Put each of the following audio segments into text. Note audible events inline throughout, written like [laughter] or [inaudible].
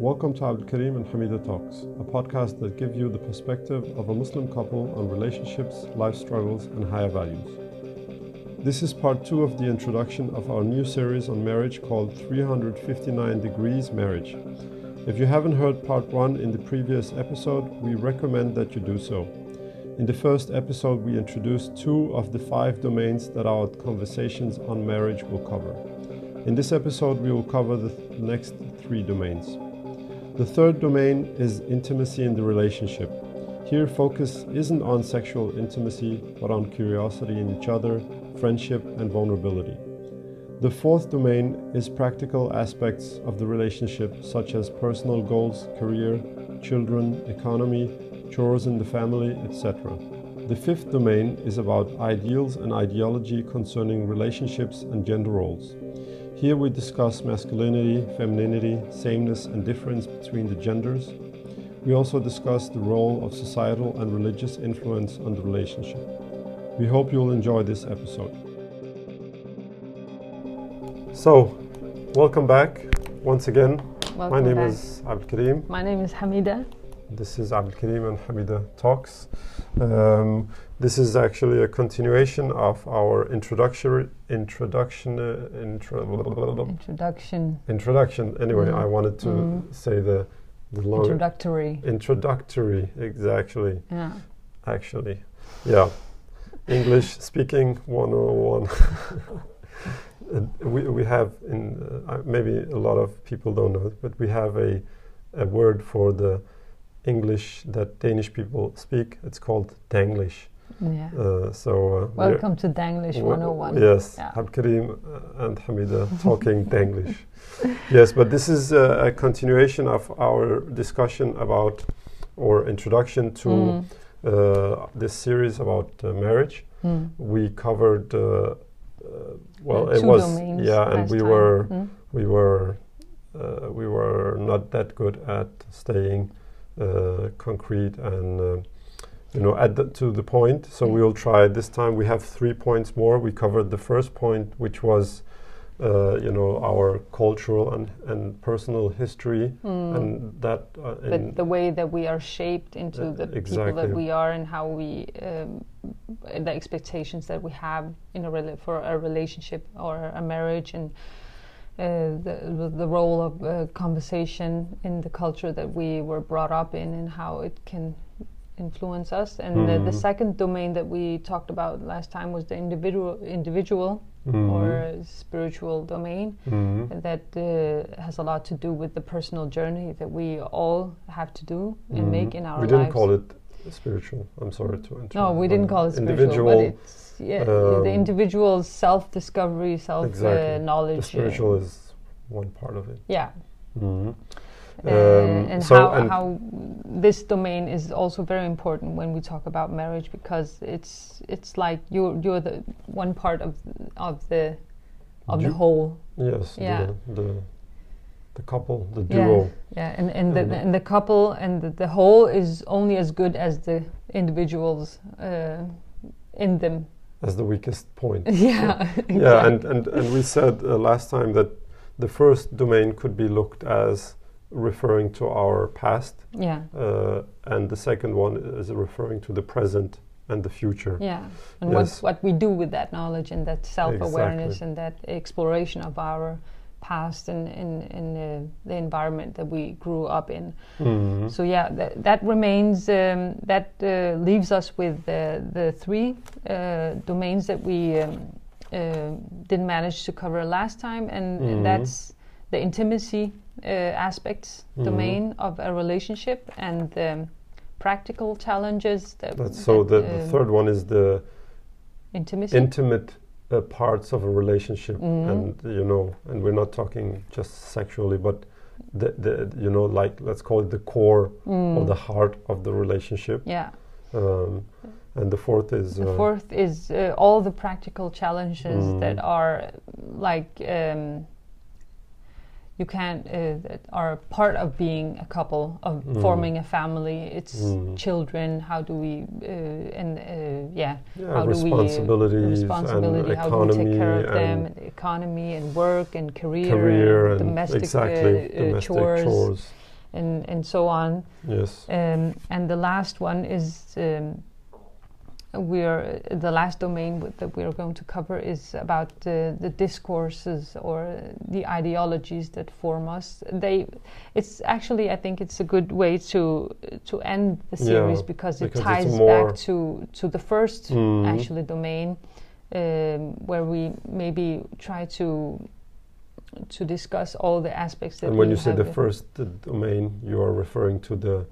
Welcome to Abdul Karim and Hamida Talks, a podcast that gives you the perspective of a Muslim couple on relationships, life struggles, and higher values. This is part two of the introduction of our new series on marriage called 359 Degrees Marriage. If you haven't heard part one in the previous episode, we recommend that you do so. In the first episode, we introduced two of the five domains that our conversations on marriage will cover. In this episode, we will cover the th- next three domains. The third domain is intimacy in the relationship. Here, focus isn't on sexual intimacy, but on curiosity in each other, friendship, and vulnerability. The fourth domain is practical aspects of the relationship, such as personal goals, career, children, economy, chores in the family, etc. The fifth domain is about ideals and ideology concerning relationships and gender roles. Here we discuss masculinity, femininity, sameness, and difference between the genders. We also discuss the role of societal and religious influence on the relationship. We hope you'll enjoy this episode. So, welcome back once again. My name back. is Abdul Karim. My name is Hamida. This is Abdul Karim and Hamida Talks. Um, this is actually a continuation of our introductory introduction uh, intro, Introduction. introduction. Anyway, Mm. I wanted to Mm. say the the long Introductory. introductory exactly Yeah. actually yeah English speaking 101 Uh, [laughs] we, we have in uh, uh, maybe a lot of people don't know it, but we have a, a word for the English that Danish people speak it's called Danglish Yeah. uh, so uh, Welcome to Danglish 101. Yes, Yeah. Abkarim uh, and Hamida [laughs] talking Danglish. Yes, but this is uh, a continuation of our discussion about or introduction to Mm. uh, this series about uh, marriage. Mm. We covered uh, uh, well, it was yeah, and we time. were Mm. we were uh, we were not that good at staying concrete and uh, you know add the, to the point. So Yeah. we will try this time. We have three points more. We covered the first point, which was uh, you know our cultural and, and personal history, Mm. and that uh, the, the way that we are shaped into Uh, the people that we are and how we um, the expectations that we have in a rela- for a relationship or a marriage and uh, the, the role of uh, conversation in the culture that we were brought up in and how it can influence us and the, the Mhm. second domain that we talked about last time was the individual individual Mhm. or spiritual domain Mhm. that uh, has a lot to do with the personal journey that we all have to do and Mhm. make in our We lives. didn't call it spiritual. I'm sorry to interrupt. No, we didn't call it spiritual, individual. but it's yeah, um, the individual self-discovery, self Exactly. uh, knowledge. the spiritual is one part of it. yeah, Mhm. uh, Um, and so how and- how this domain is also very important when we talk about marriage because it's it's like you're you're the one part of of the of the whole. Yes, Yeah. the, the the couple, the Yeah. duo. Yeah, and, and, the, And- the couple and the, the whole is only as good as the individuals uh, in them. as the weakest point. [laughs] yeah, Yeah, and, and, and we said uh, last time that the first domain could be looked as referring to our past, yeah, uh, and the second one is referring to the present and the future. yeah, and Yes. what what we do with that knowledge and that self awareness Exactly. and that exploration of our past and in in uh, the environment that we grew up in. Mhm. So yeah, that, that remains. Um, that uh, leaves us with the the three uh, domains that we um, uh, didn't manage to cover last time, and Mhm. that's the intimacy uh, aspects Mhm. domain of a relationship and the practical challenges. That, so that, the, the um, third one is the intimacy. intimate uh, parts of a relationship, Mhm. and you know, and we're not talking just sexually, but the, the you know, like let's call it the core Mm. or the heart of the relationship. yeah. Um, and the fourth is The uh, fourth is uh, all the practical challenges Mm. that are like um, you can't uh, are part of being a couple of Mm. forming a family. It's Mm. children. How do we uh, and uh, yeah, yeah, how do we responsibilities responsibility? and How do we economy take care of them? and economy and work and career, career and and domestic exactly uh, uh, domestic chores. chores. and and so on. Yes. Um, and the last one is um, we're the last domain that we're going to cover is about uh, the discourses or the ideologies that form us. They, it's actually I think it's a good way to to end the series Yeah, because, because it ties back to to the first Mhm. actually domain um, where we maybe try to to discuss all the aspects that And when you say the first domain, you are referring to the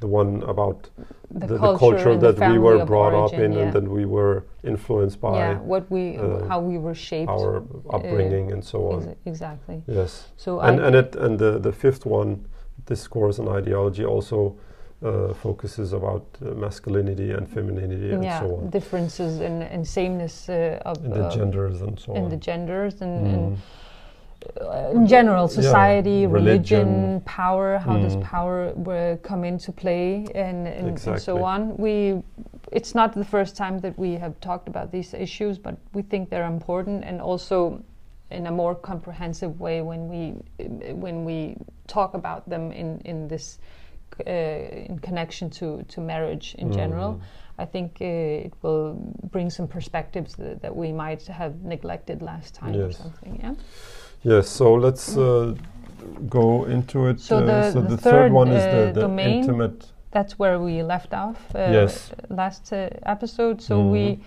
the one about the, the, culture, the culture that we were brought up in yeah. and that we were influenced by yeah, what we uh, how we were shaped. our upbringing and so on. Exa- exactly. Yes. So and I, and it and the the fifth one, discourse and ideology, also uh, focuses about uh, masculinity and femininity and yeah, so on, differences and, and sameness uh, of and the uh, genders and so in on. the genders and, Mm. and uh, in general Yeah, society, religion, religion. power. How does Mm. power uh, come into play and, and, and so on? We it's not the first time that we have talked about these issues, but we think they're important and also in a more comprehensive way when we when we talk about them in in this uh, in connection to to marriage in general. Mm. I think uh, it will bring some perspectives that, that we might have neglected last time or something. Yeah. Yes. So let's uh, go into it. So uh, the- so the the, third, one is uh, the, the domain intimate. That's where we left off uh, Yes. last uh, episode. So Mhm. we.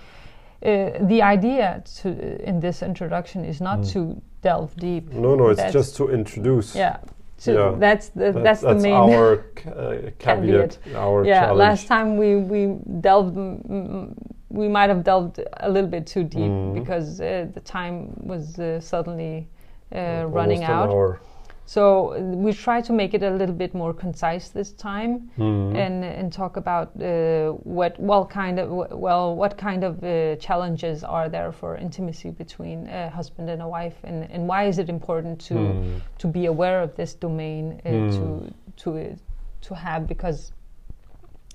Uh, the idea to, in this introduction is not Mm. to delve deep. No, no, it's That's- just to introduce. Yeah, to, Yeah. that's the That- that's, the main. our [laughs] uh, caveat, our yeah, challenge. last time we we delved, mm, mm, we might have delved a little bit too deep Mhm. because uh, the time was uh, suddenly uh, running out. hour. So we try to make it a little bit more concise this time Mhm. and and talk about uh, what well kind of well what kind of uh, challenges are there for intimacy between a husband and a wife and and why is it important to Mm. to be aware of this domain uh, Mm. to to uh, to have because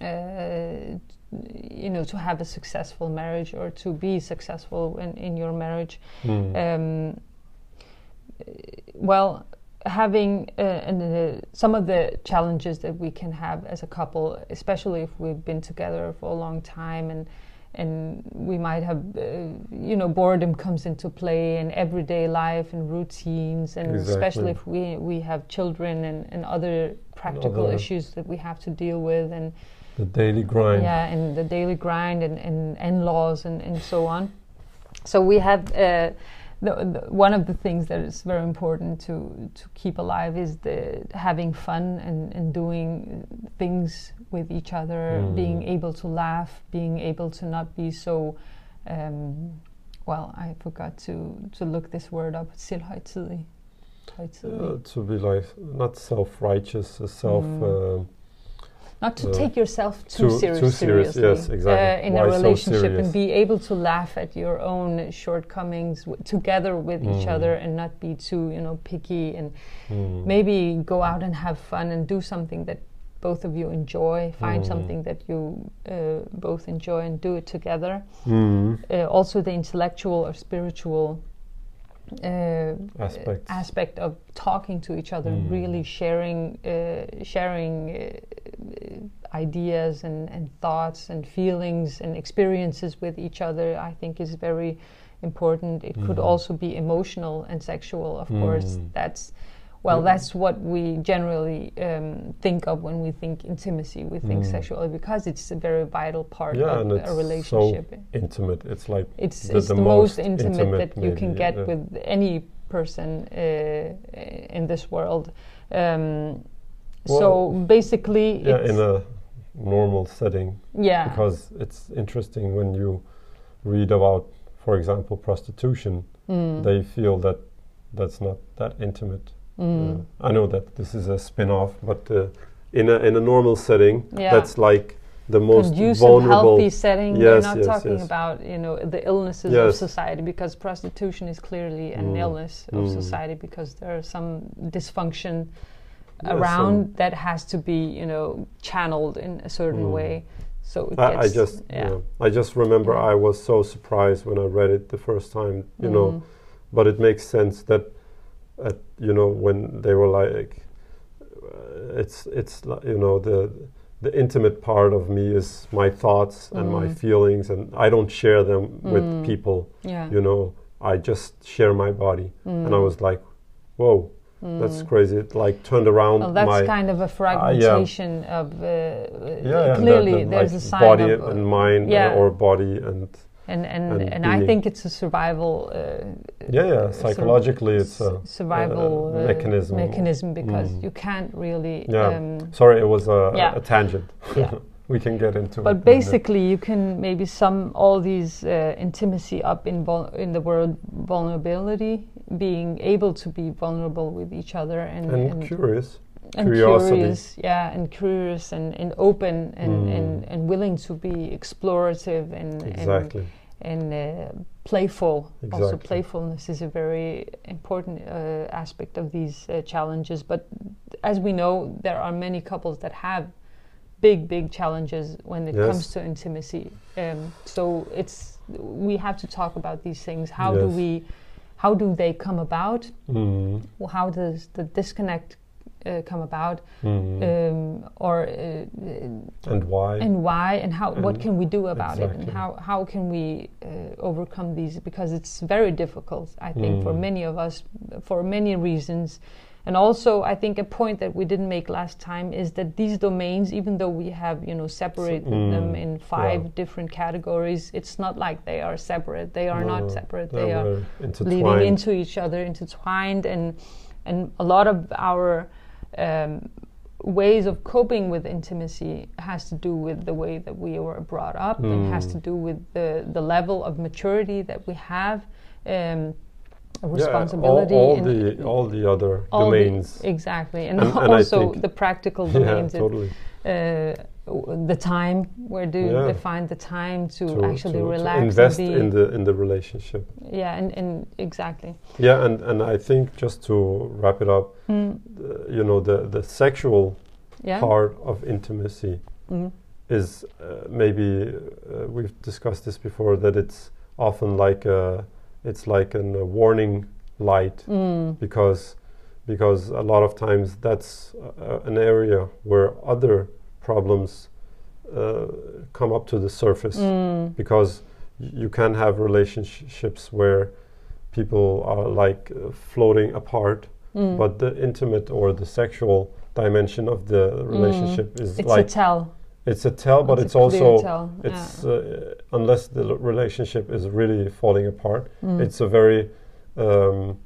uh, you know to have a successful marriage or to be successful in, in your marriage Mm. um, well having uh, and, uh, some of the challenges that we can have as a couple especially if we've been together for a long time and and we might have uh, you know boredom comes into play in everyday life and routines and especially if we we have children and, and other practical Other- issues that we have to deal with and the daily grind. yeah, and the daily grind and, and in-laws and, and so on. So we have uh, the, the, one of the things that is very important to to keep alive is the having fun and, and doing things with each other, Mm. being able to laugh, being able to not be so. Um, well, I forgot to to look this word up. Uh, to be like not self-righteous, self. Mm. Uh, not to uh, take yourself too, too- too serious, seriously yes, exactly. uh, in Why a relationship serious? and be able to laugh at your own shortcomings w- together with each Mm. other and not be too you know picky and mm. maybe go out and have fun and do something that both of you enjoy find Mm. something that you uh, both enjoy and do it together Mm. uh, also the intellectual or spiritual uh, aspect of talking to each other, Mm. really sharing uh, sharing uh, ideas and, and thoughts and feelings and experiences with each other. I think is very important. It could Mm. also be emotional and sexual, of course. Mm. That's well, Mm. that's what we generally um, think of when we think intimacy. We think Mm. sexual because it's a very vital part Yeah, of a relationship. Intimate. It's like It's, the- it's the the, most, most intimate, intimate that you can get yeah. with any person uh, in this world. Um, so basically, yeah, in a normal setting yeah, because it's interesting when you read about, for example, prostitution. mm, They feel that that's not that intimate. Mm, Uh, I know that this is a spin-off, but uh, in a in a normal setting, Yeah. that's like the most conducive, vulnerable. healthy setting. Yes, We're not yes, talking yes. about you know the illnesses of society because prostitution is clearly an Mm, illness of mm. society because there are some dysfunction around that has to be you know channeled in a certain Mm. way. So it I, I just yeah. yeah. I just remember. I was so surprised when I read it the first time. You know, Mm. but it makes sense that at you know when they were like uh, it's it's you know the the intimate part of me is my thoughts and my Mm. feelings, and I don't share them Mm. with people. Yeah. You know, I just share my body, and I Mm. was like, "Whoa, that's Mm. crazy!" It like turned around Well, that's my kind of a fragmentation of uh, yeah, yeah, clearly the, the, there's a sign body of, uh, and mind, yeah. uh, or body and and and and and, I think it's a survival uh, yeah, yeah. uh, Psychologically, it's a survival uh, uh, mechanism. mechanism because Mm. you can't really Yeah. um, Sorry, it was a, Yeah. a tangent. Yeah. [laughs] we can get into it. but in basically you can maybe sum all these uh, intimacy up in vul- in the word vulnerability being able to be vulnerable with each other and and, and, curious. And curiosity. curious yeah and curious and, and open and, Mm. and, and willing to be explorative and and, Exactly. and uh, playful. Also, playfulness is a very important uh, aspect of these uh, challenges. But as we know, there are many couples that have big, big challenges when it Yes. comes to intimacy. Um, so it's we have to talk about these things. How do we? How do they come about? Mm. How does the disconnect uh, come about? Mm. Um, or uh, and why? and why and how what can we do about it and how how can we uh, overcome these because it's very difficult i think for Mm. many of us for many reasons and also i think a point that we didn't make last time is that these domains even though we have you know separated Mm, them in five yeah. different categories it's not like they are separate they are No, not separate they are leading into each other, intertwined, and and a lot of our um, ways of coping with intimacy has to do with the way that we were brought up, and has Mm. to do with the the level of maturity that we have, um, responsibility, Yeah, all, all the all the other all the- domains. exactly, and, And- also the practical [laughs] yeah, domains. it- uh, the time, where do Yeah. they find the time to, To, actually to- to relax invest and be, in the in the relationship. yeah, and, and exactly. Yeah, and and I think just to wrap it up, Mm, uh, you know, the the sexual yeah. part of intimacy Mm. is uh, maybe uh, we've discussed this before that it's often like a it's like an, a warning light Mm. because because a lot of times that's uh, an area where other problems uh, come up to the surface Mm. because you can have relationships where people are like uh, floating apart Mm. but the intimate or the sexual dimension of the relationship is it's like a tell. it's a tell but It's it's, also tell. it's uh, unless the relationship is really falling apart. Mm. it's a very um,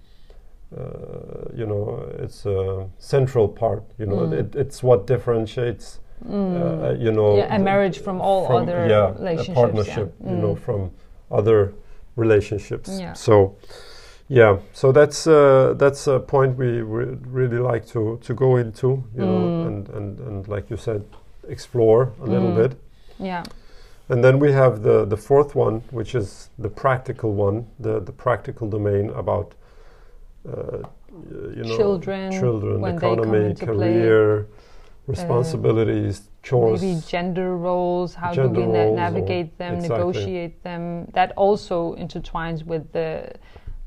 uh, you know it's a central part you know Mm. it, it's what differentiates Mm. uh, you know yeah, a marriage from all from- other yeah, relationships. a partnership yeah. you know Mm. from other relationships Yeah. so yeah so that's uh, that's a point we would really like to to go into you know Mm. and, and and like you said explore a little Mm. bit yeah. and then we have the the fourth one which is the practical one the the practical domain about uh, you know Children, children when they come economy career, play. Responsibilities chores Maybe gender roles. How do we na- navigate them, exactly. negotiate them? That also intertwines with the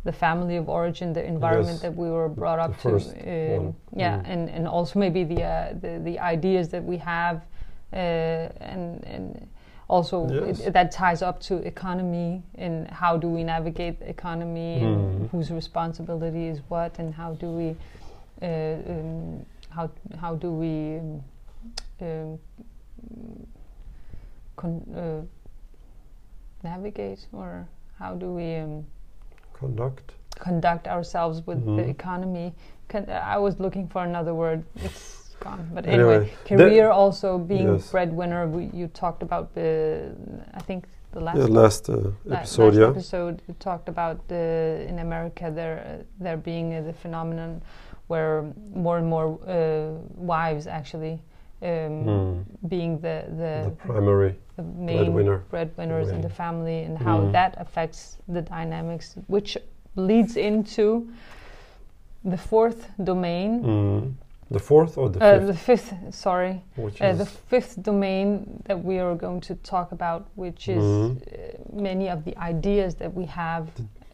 the family of origin, the environment Yes. that we were brought up to. um, one. Yeah, Mm. and and also maybe the uh, the the ideas that we have, uh, and and also Yes. it, that ties up to economy and how do we navigate the economy and Mm. whose responsibility is what and how do we uh, um, how how do we um, um, con- uh, navigate or how do we um, conduct conduct ourselves with the Mhm. economy. Con- I was looking for another word. It's gone. But anyway, Anyway, career also being Yes. breadwinner. We, you talked about the, I think the last yeah, last uh, episode last yeah episode you talked about the in America there uh, there being uh, the phenomenon where more and more uh, wives actually um, Mm. being the the, the primary the main breadwinner. breadwinners in the family and how Mm. that affects the dynamics, which leads into the fourth domain. Mm. The fourth or the Uh, fifth? the fifth, sorry, which uh, is the fifth domain that we are going to talk about, which is Mhm. uh, many of the ideas that we have.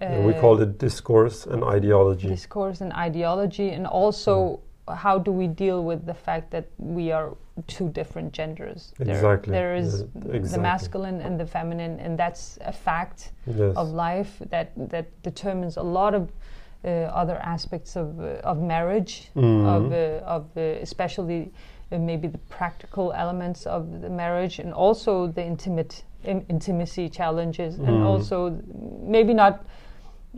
Yeah, we call it discourse and ideology. discourse and ideology, and also how do we deal with the fact that we are two different genders? Exactly. There, there is Yeah, exactly. the masculine and the feminine, and that's a fact Yes. of life that that determines a lot of uh, other aspects of uh, of marriage, Mhm. of uh, of uh, especially uh, maybe the practical elements of the marriage, and also the intimate in, intimacy challenges, and Mhm. also maybe not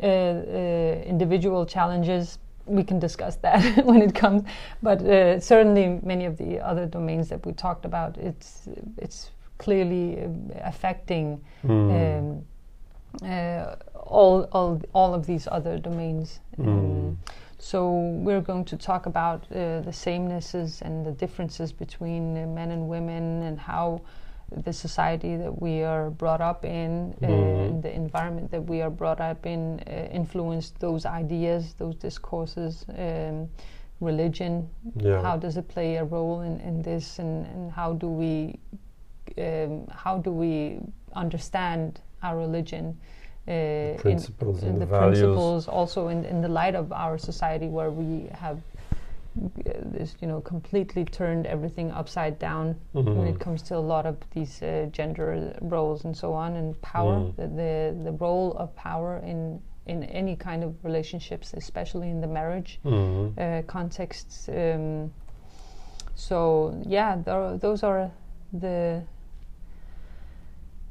uh, uh, individual challenges. We can discuss that [laughs] when it comes, but uh, certainly many of the other domains that we talked about, it's it's clearly uh, affecting Mm. um, uh, all, all, all of these other domains. Mm. Um, so we're going to talk about uh, the samenesses and the differences between uh, men and women and how the society that we are brought up in, uh, Mhm. and the environment that we are brought up in, uh, influence those ideas, those discourses, um, religion. Yeah. How does it play a role in, in this, and, and how do we um, how do we understand our religion? Uh, in- principles in and the, the values. principles also in, in the light of our society where we have this you know completely turned everything upside down when Mhm. it comes to a lot of these uh, gender roles and so on and power Mm. the, the the role of power in in any kind of relationships especially in the marriage Mhm. uh, contexts um, so yeah tho- those are the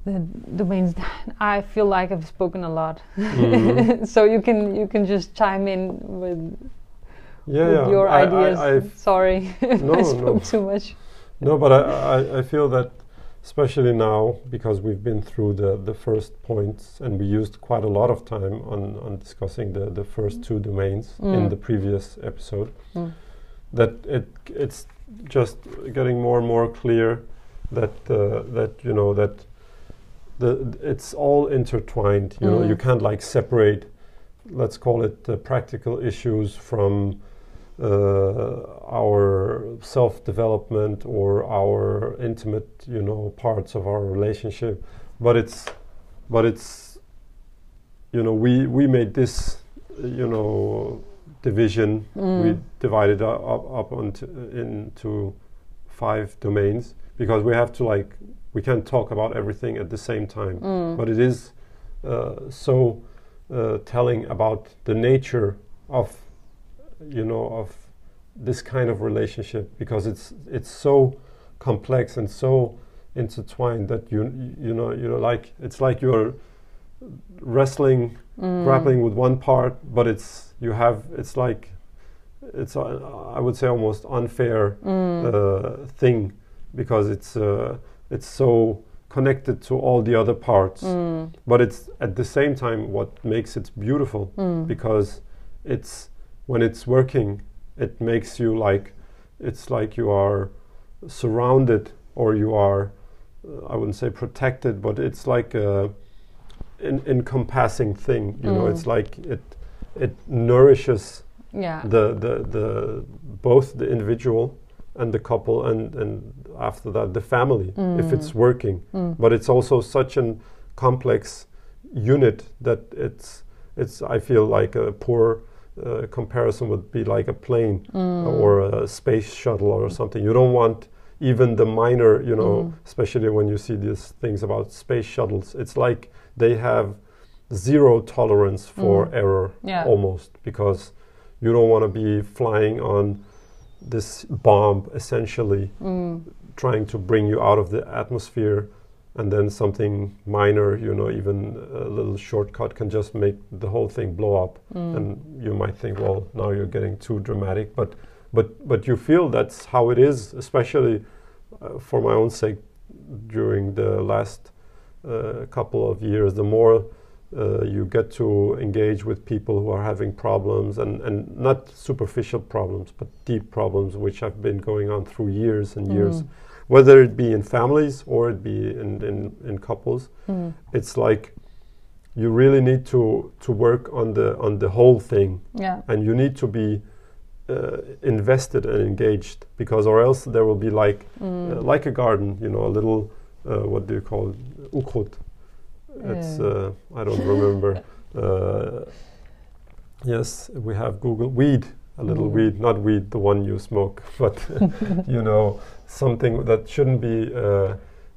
the domains that I feel like I've spoken a lot Mhm. [laughs] so you can you can just chime in with, yeah, your I- I- ideas I've- [laughs] sorry [laughs] No, I no. spoke too much No, but I, I, I feel that especially now because we've been through the, the first points and we used quite a lot of time on, on discussing the, the first two domains in Mm. the previous episode Mm. that it it's just getting more and more clear that uh, that you know that the it's all intertwined you know Mm. you can't like separate let's call it the practical issues from uh, our self development or our intimate you know parts of our relationship but it's but it's you know we we made this uh, you know division we Mm. divided up up, up into five domains because we have to like we can't talk about everything at the same time Mm. but it is uh, so uh, telling about the nature of you know of this kind of relationship because it's it's so complex and so intertwined that you you know you know like it's like you're wrestling Mm. grappling with one part but it's you have it's like it's uh, I would say almost unfair Mm. uh, thing because it's uh, it's so connected to all the other parts Mm. but it's at the same time what makes it beautiful Mm. because it's when it's working it makes you like it's like you are surrounded or you are uh, I wouldn't say protected but it's like a en- encompassing thing you know Mm. it's like it it nourishes yeah the, the the both the individual and the couple and and after that the family if Mm. it's working Mm. but it's also such an complex unit that it's it's I feel like a poor uh, comparison would be like a plane Mm. or a space shuttle or something you don't want even the minor you know Mm. especially when you see these things about space shuttles it's like they have zero tolerance for Mm. error Yeah. almost because you don't want to be flying on this bomb essentially Mm. trying to bring you out of the atmosphere and then something minor you know even a little shortcut can just make the whole thing blow up Mm. and you might think well now you're getting too dramatic but but but you feel that's how it is especially uh, for my own sake during the last uh, couple of years the more uh, you get to engage with people who are having problems and, and not superficial problems but deep problems which have been going on through years and years Mm. Whether it be in families or it be in, in, in couples Mm. it's like you really need to to work on the on the whole thing. Yeah. And you need to be uh, invested and engaged because or else there will be like Mm. uh, like a garden you know a little uh, what do you call it ukrut it's uh, I don't remember. [laughs] Uh, yes we have Google weed a little Mm. weed, not weed, the one you smoke, [laughs] but [laughs] you know, something that shouldn't be uh,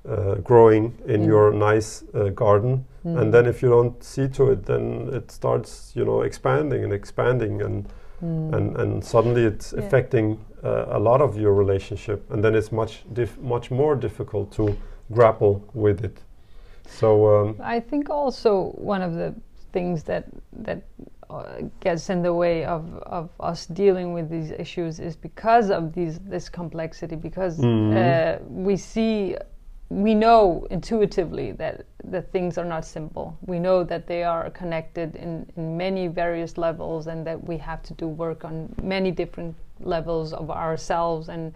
uh, growing in Mm. your nice uh, garden. Mm. And then if you don't see to it, then it starts, you know, expanding and expanding, and Mm. and, and suddenly it's Yeah. affecting uh, a lot of your relationship, and then it's much much more difficult to grapple with it. So um, I think also one of the things that that gets in the way of, of us dealing with these issues is because of these this complexity. Because Mhm. uh, we see, we know intuitively that that things are not simple. We know that they are connected in in many various levels, and that we have to do work on many different levels of ourselves and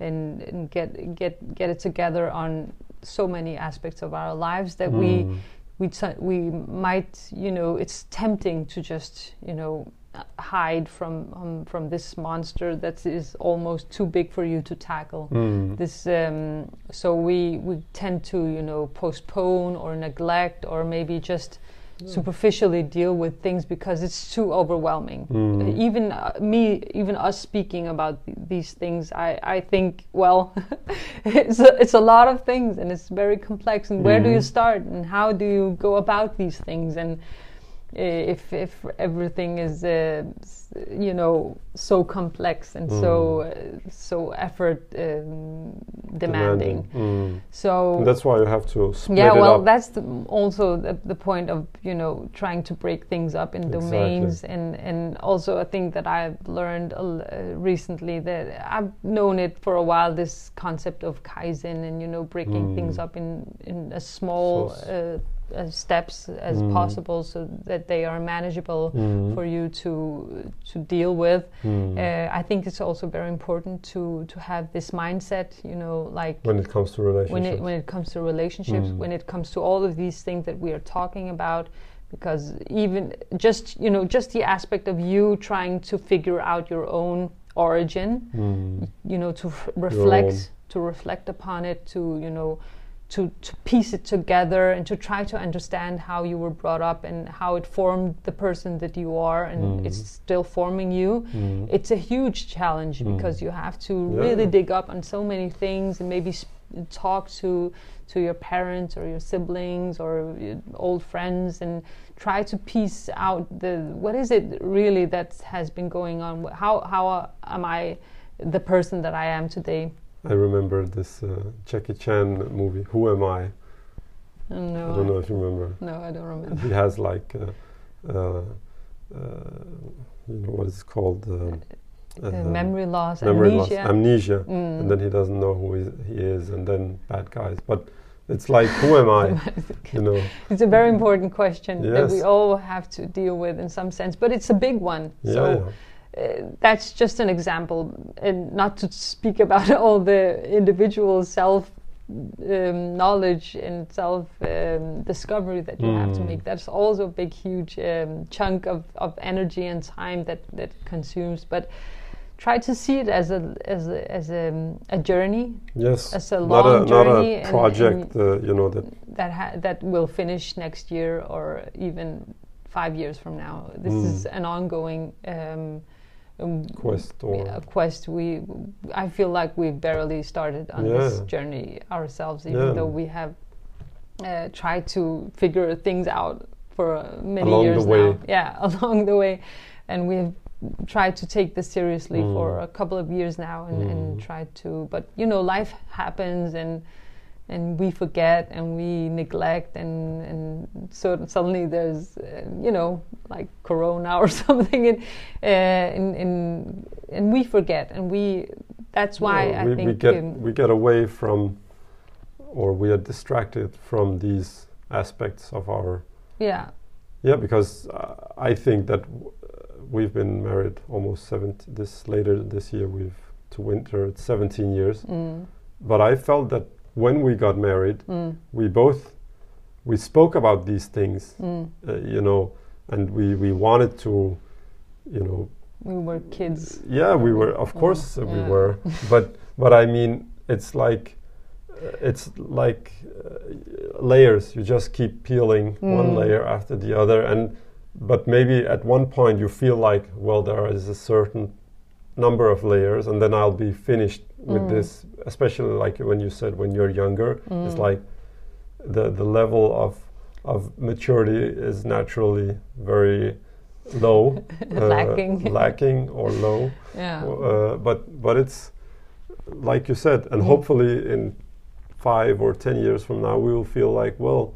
and, and get get get it together on so many aspects of our lives that mm, we t- we might you know it's tempting to just you know hide from um, from this monster that is almost too big for you to tackle. Mm, this um, so we we tend to you know postpone or neglect or maybe just superficially deal with things because it's too overwhelming. Mm. Even uh, me even us speaking about th- these things i i think well [laughs] it's a, it's a lot of things and it's very complex. And where do you Mhm. start? And how do you go about these things? And if if everything is uh, you know so complex and so uh, so effort um, demanding, Mm. so And that's why you have to split yeah well that's the, also the, the point of you know trying to break things up in Exactly. domains and and also a thing that i've learned uh, recently that i've known it for a while this concept of kaizen and you know breaking Mm. things up in in as small So uh, uh, steps as Mm. possible so that they are manageable Mm. for you to to deal with Mm. uh, i think it's also very important to to have this mindset you know like when it comes to relationships. when it when it comes to relationships, Mm. when it comes to all of these things that we are talking about, because even just you know just the aspect of you trying to figure out your own origin, Mm. you know, to f- reflect to reflect upon it, to you know. To, to piece it together and to try to understand how you were brought up and how it formed the person that you are and Mm. it's still forming you Mm. it's a huge challenge Mm. because you have to Yeah. really dig up on so many things and maybe sp- talk to to your parents or your siblings or your old friends and try to piece out the what is it really that has been going on how how uh, am i the person that i am today I remember this uh, Jackie Chan movie, Who Am I? I don't know, I don't know if you remember. no i don't remember He has like, uh, uh, uh, you know, what is it called? Um, Uh, uh, memory loss memory loss, amnesia amnesia. Mm. And then he doesn't know who he, is, and then bad guys. But it's like, who am I? [laughs] you know? It's a very important question that we all have to deal with in some sense, but it's a big one. Yeah, so yeah. That's just an example, and not to speak about [laughs] all the individual self um, knowledge and self um, discovery that you have to Mm. make. That's also a big, huge um, chunk of, of energy and time that that consumes. But try to see it as a as a, as a, a journey Yes. as a not long a, not journey a and- project, uh, you know, that that ha- that will finish next year or even five years from now. This Mm. is an ongoing um, quest or. yeah, quest. We I feel like we've barely started on this journey ourselves, even Yeah. though we have uh, tried to figure things out for uh, many Along the years way. now. Yeah, [laughs] along the way, and we've tried to take this seriously Mm. for a couple of years now, and, and Mm. tried to. But you know, life happens, and and we forget and we neglect and and so suddenly there's uh, you know like corona or [laughs] something and uh, and, and and we forget and we that's why Yeah, I think we get um, we get away from, or we are distracted from these aspects of our. yeah Yeah, because uh, I think that w- uh, we've been married almost seventy. This later this year, we've to winter it's seventeen years. mm, But I felt that when we got married, mm, we both we spoke about these things, mm. uh, you know, and we we wanted to, you know, we were kids yeah, we were of Mm, course uh, we were, [laughs] but but I mean it's like uh, it's like uh, layers. You just keep peeling one Mm. layer after the other, and but maybe at one point you feel like well there is a certain number of layers and then I'll be finished with Mm. this especially like when you said when you're younger it's Mm. like the the level of of maturity is naturally very low [laughs] uh, Lacking. [laughs] lacking or low Yeah. uh, but but it's like you said and Mhm. hopefully in 5 or 10 years from now we will feel like well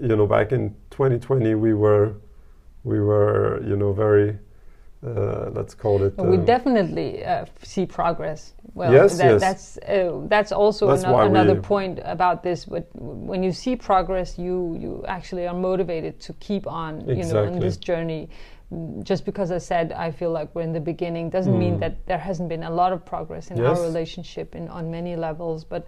you know back in 2020 we were we were you know very uh, let's call it we um, definitely uh, see progress. Well, Yes, that, yes. that's uh, that's also That's ano- another point about this. But when you see progress, you you actually are motivated to keep on, you know, on Exactly. this journey. Mm, Just because I said I feel like we're in the beginning doesn't mean Mm. that there hasn't been a lot of progress in Yes. our relationship in on many levels. But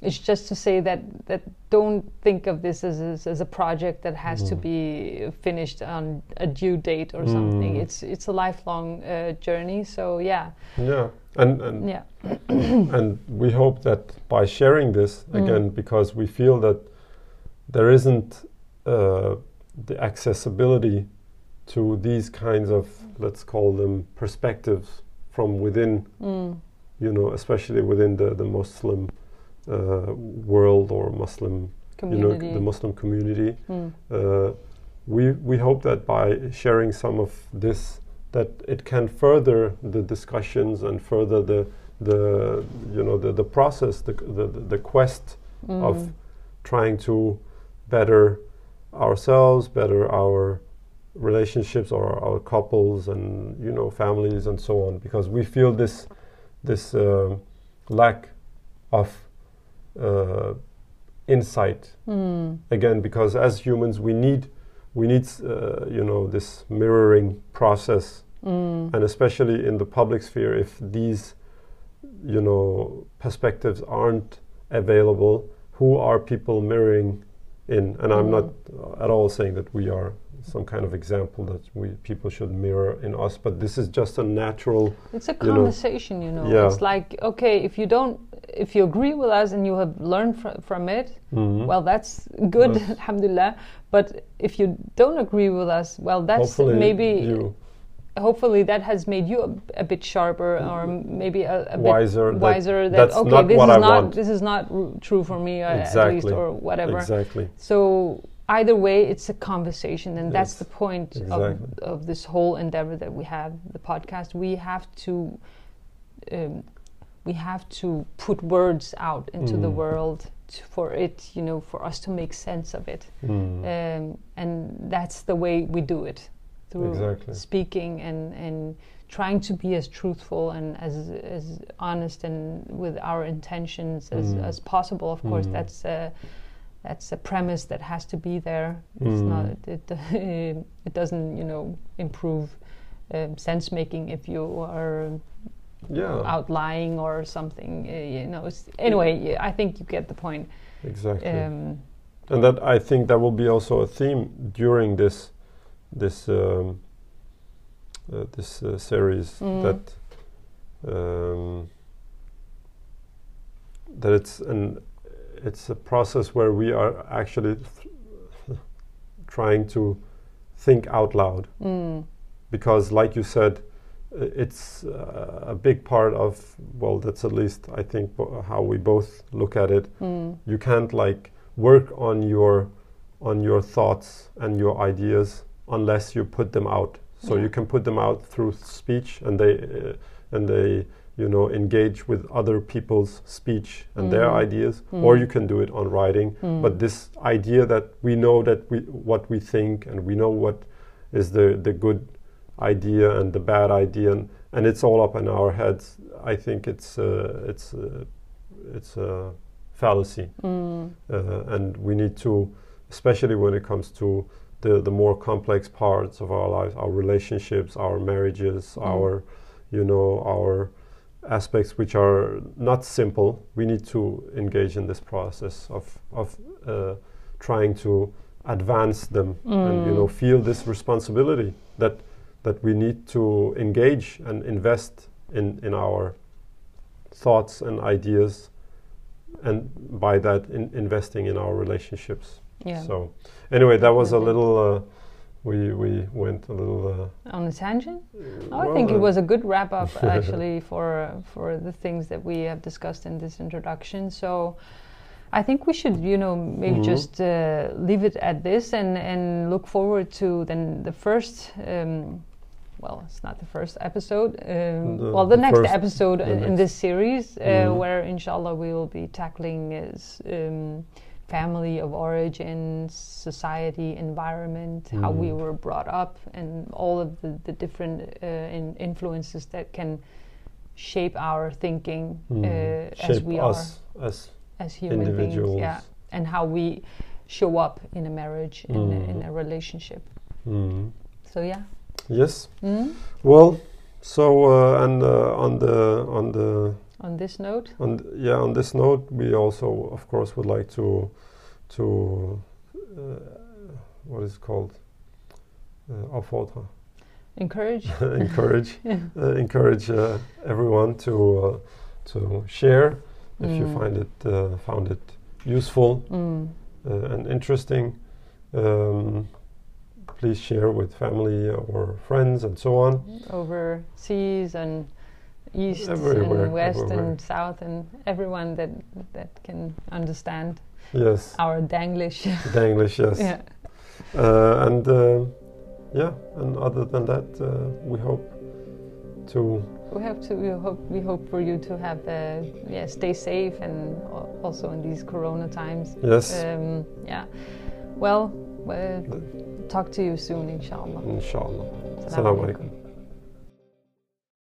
it's just to say that that don't think of this as as, as a project that has to Mm. be finished on a due date or something. Mm. It's it's a lifelong uh, journey. So yeah, yeah and and yeah, [clears throat] and we hope that by sharing this Mm. again because we feel that there isn't uh, the accessibility to these kinds of let's call them perspectives from within mm. you know especially within the the muslim uh, world or muslim community. you know the muslim community Mm. uh, we we hope that by sharing some of this that it can further the discussions and further the the you know the, the process the, the the quest of Mm. trying to better ourselves better our relationships or our couples and you know families and so on because we feel this this um lack of uh, insight Mm. again because as humans we need we need uh, you know this mirroring process Mm. and especially in the public sphere if these you know perspectives aren't available who are people mirroring in and i'm Mm. not uh, at all saying that we are some kind of example that we people should mirror in us but this is just a natural It's a you know, conversation, you know. yeah. It's like okay, if you don't, if you agree with us and you have learned fr- from it, Mhm. well, that's good, Yes. [laughs] alhamdulillah. But if you don't agree with us, well, that's hopefully maybe you hopefully that has made you a, a bit sharper or maybe a, a Wiser, bit that- wiser. That, that's okay, not this what is I not want. this is not true for me uh, at least or whatever. exactly So either way, it's a conversation, and that's the point exactly. of, of this whole endeavor that we have, the podcast. We have to, um, we have to put words out into the Mm. world t- for it, you know, for us to make sense of it, Mm. um, and that's the way we do it through Exactly. speaking and and trying to be as truthful and as as honest and with our intentions as, Mm. as possible. Of course, Mm. that's a that's a premise that has to be there. It's Mm. not it [laughs] it doesn't you know improve um, sense making if you are yeah out lying or something. Uh, you know. It's, anyway, I think you get the point. exactly Um, and that I think that will be also a theme during this this um, uh, this uh, series Mm. that um, that it's an it's a process where we are actually [laughs] trying to think out loud. Mm, because like you said it's uh, a big part of well that's at least I think how we both look at it. Mm, you can't like work on your on your thoughts and your ideas unless you put them out so Yeah. you can put them out through speech and they uh, and they you know engage with other people's speech and their Mm. ideas or Mm. you can do it on writing mm. but this idea that we know that we what we think and we know what is the the good idea and the bad idea and, and it's all up in our heads i think it's uh, it's uh, it's a fallacy Mm, uh, and we need to especially when it comes to the the more complex parts of our lives our relationships our marriages Mm. our you know our aspects which are not simple we need to engage in this process of of uh, trying to advance them and you Mm. know feel this responsibility that that we need to engage and invest in in our thoughts and ideas and by that in investing in our relationships yeah. so anyway that was a little uh, we we went a little. Uh, On a tangent? Oh, I well, think it uh, was a good wrap up [laughs] actually for for the things that we have discussed in this introduction. So I think we should, you know, maybe Mhm. just uh, leave it at this and and look forward to then the first. Um, well, it's not the first episode. Um, The- well, the, the next episode the in, next. this series, uh, Mhm. where inshallah we will be tackling is um, family of origin, society, environment, how we Mm. were brought up, and all of the, the different uh, in influences that can shape our thinking mm, uh, as we us as are as human beings. Yeah, and how we show up in a marriage, in, a, in Mm. a relationship. Mm. So yeah. Yes. Mm. Well, so uh, and uh, on the on the On this note, on th- yeah on this note, we also of course would like to to uh, what is it called uh, opfordre, encourage. [laughs] encourage [laughs] Yeah. uh, encourage uh, everyone to uh, to share if you Mm. find it uh, found it useful Mm. uh, and interesting. Um, please share with family or friends and so on. overseas and east Everywhere, and west everywhere. and south and everyone that that can understand Yes, our Danglish. [laughs] the English, yes. yeah. Uh, and uh, yeah, and other than that, uh, we hope to We hope to. We hope. We hope for you to have. Uh, yeah. Stay safe and also in these Corona times. yes, Um, yeah. Well, uh, talk to you soon, inshallah. inshallah. Assalamu alaikum.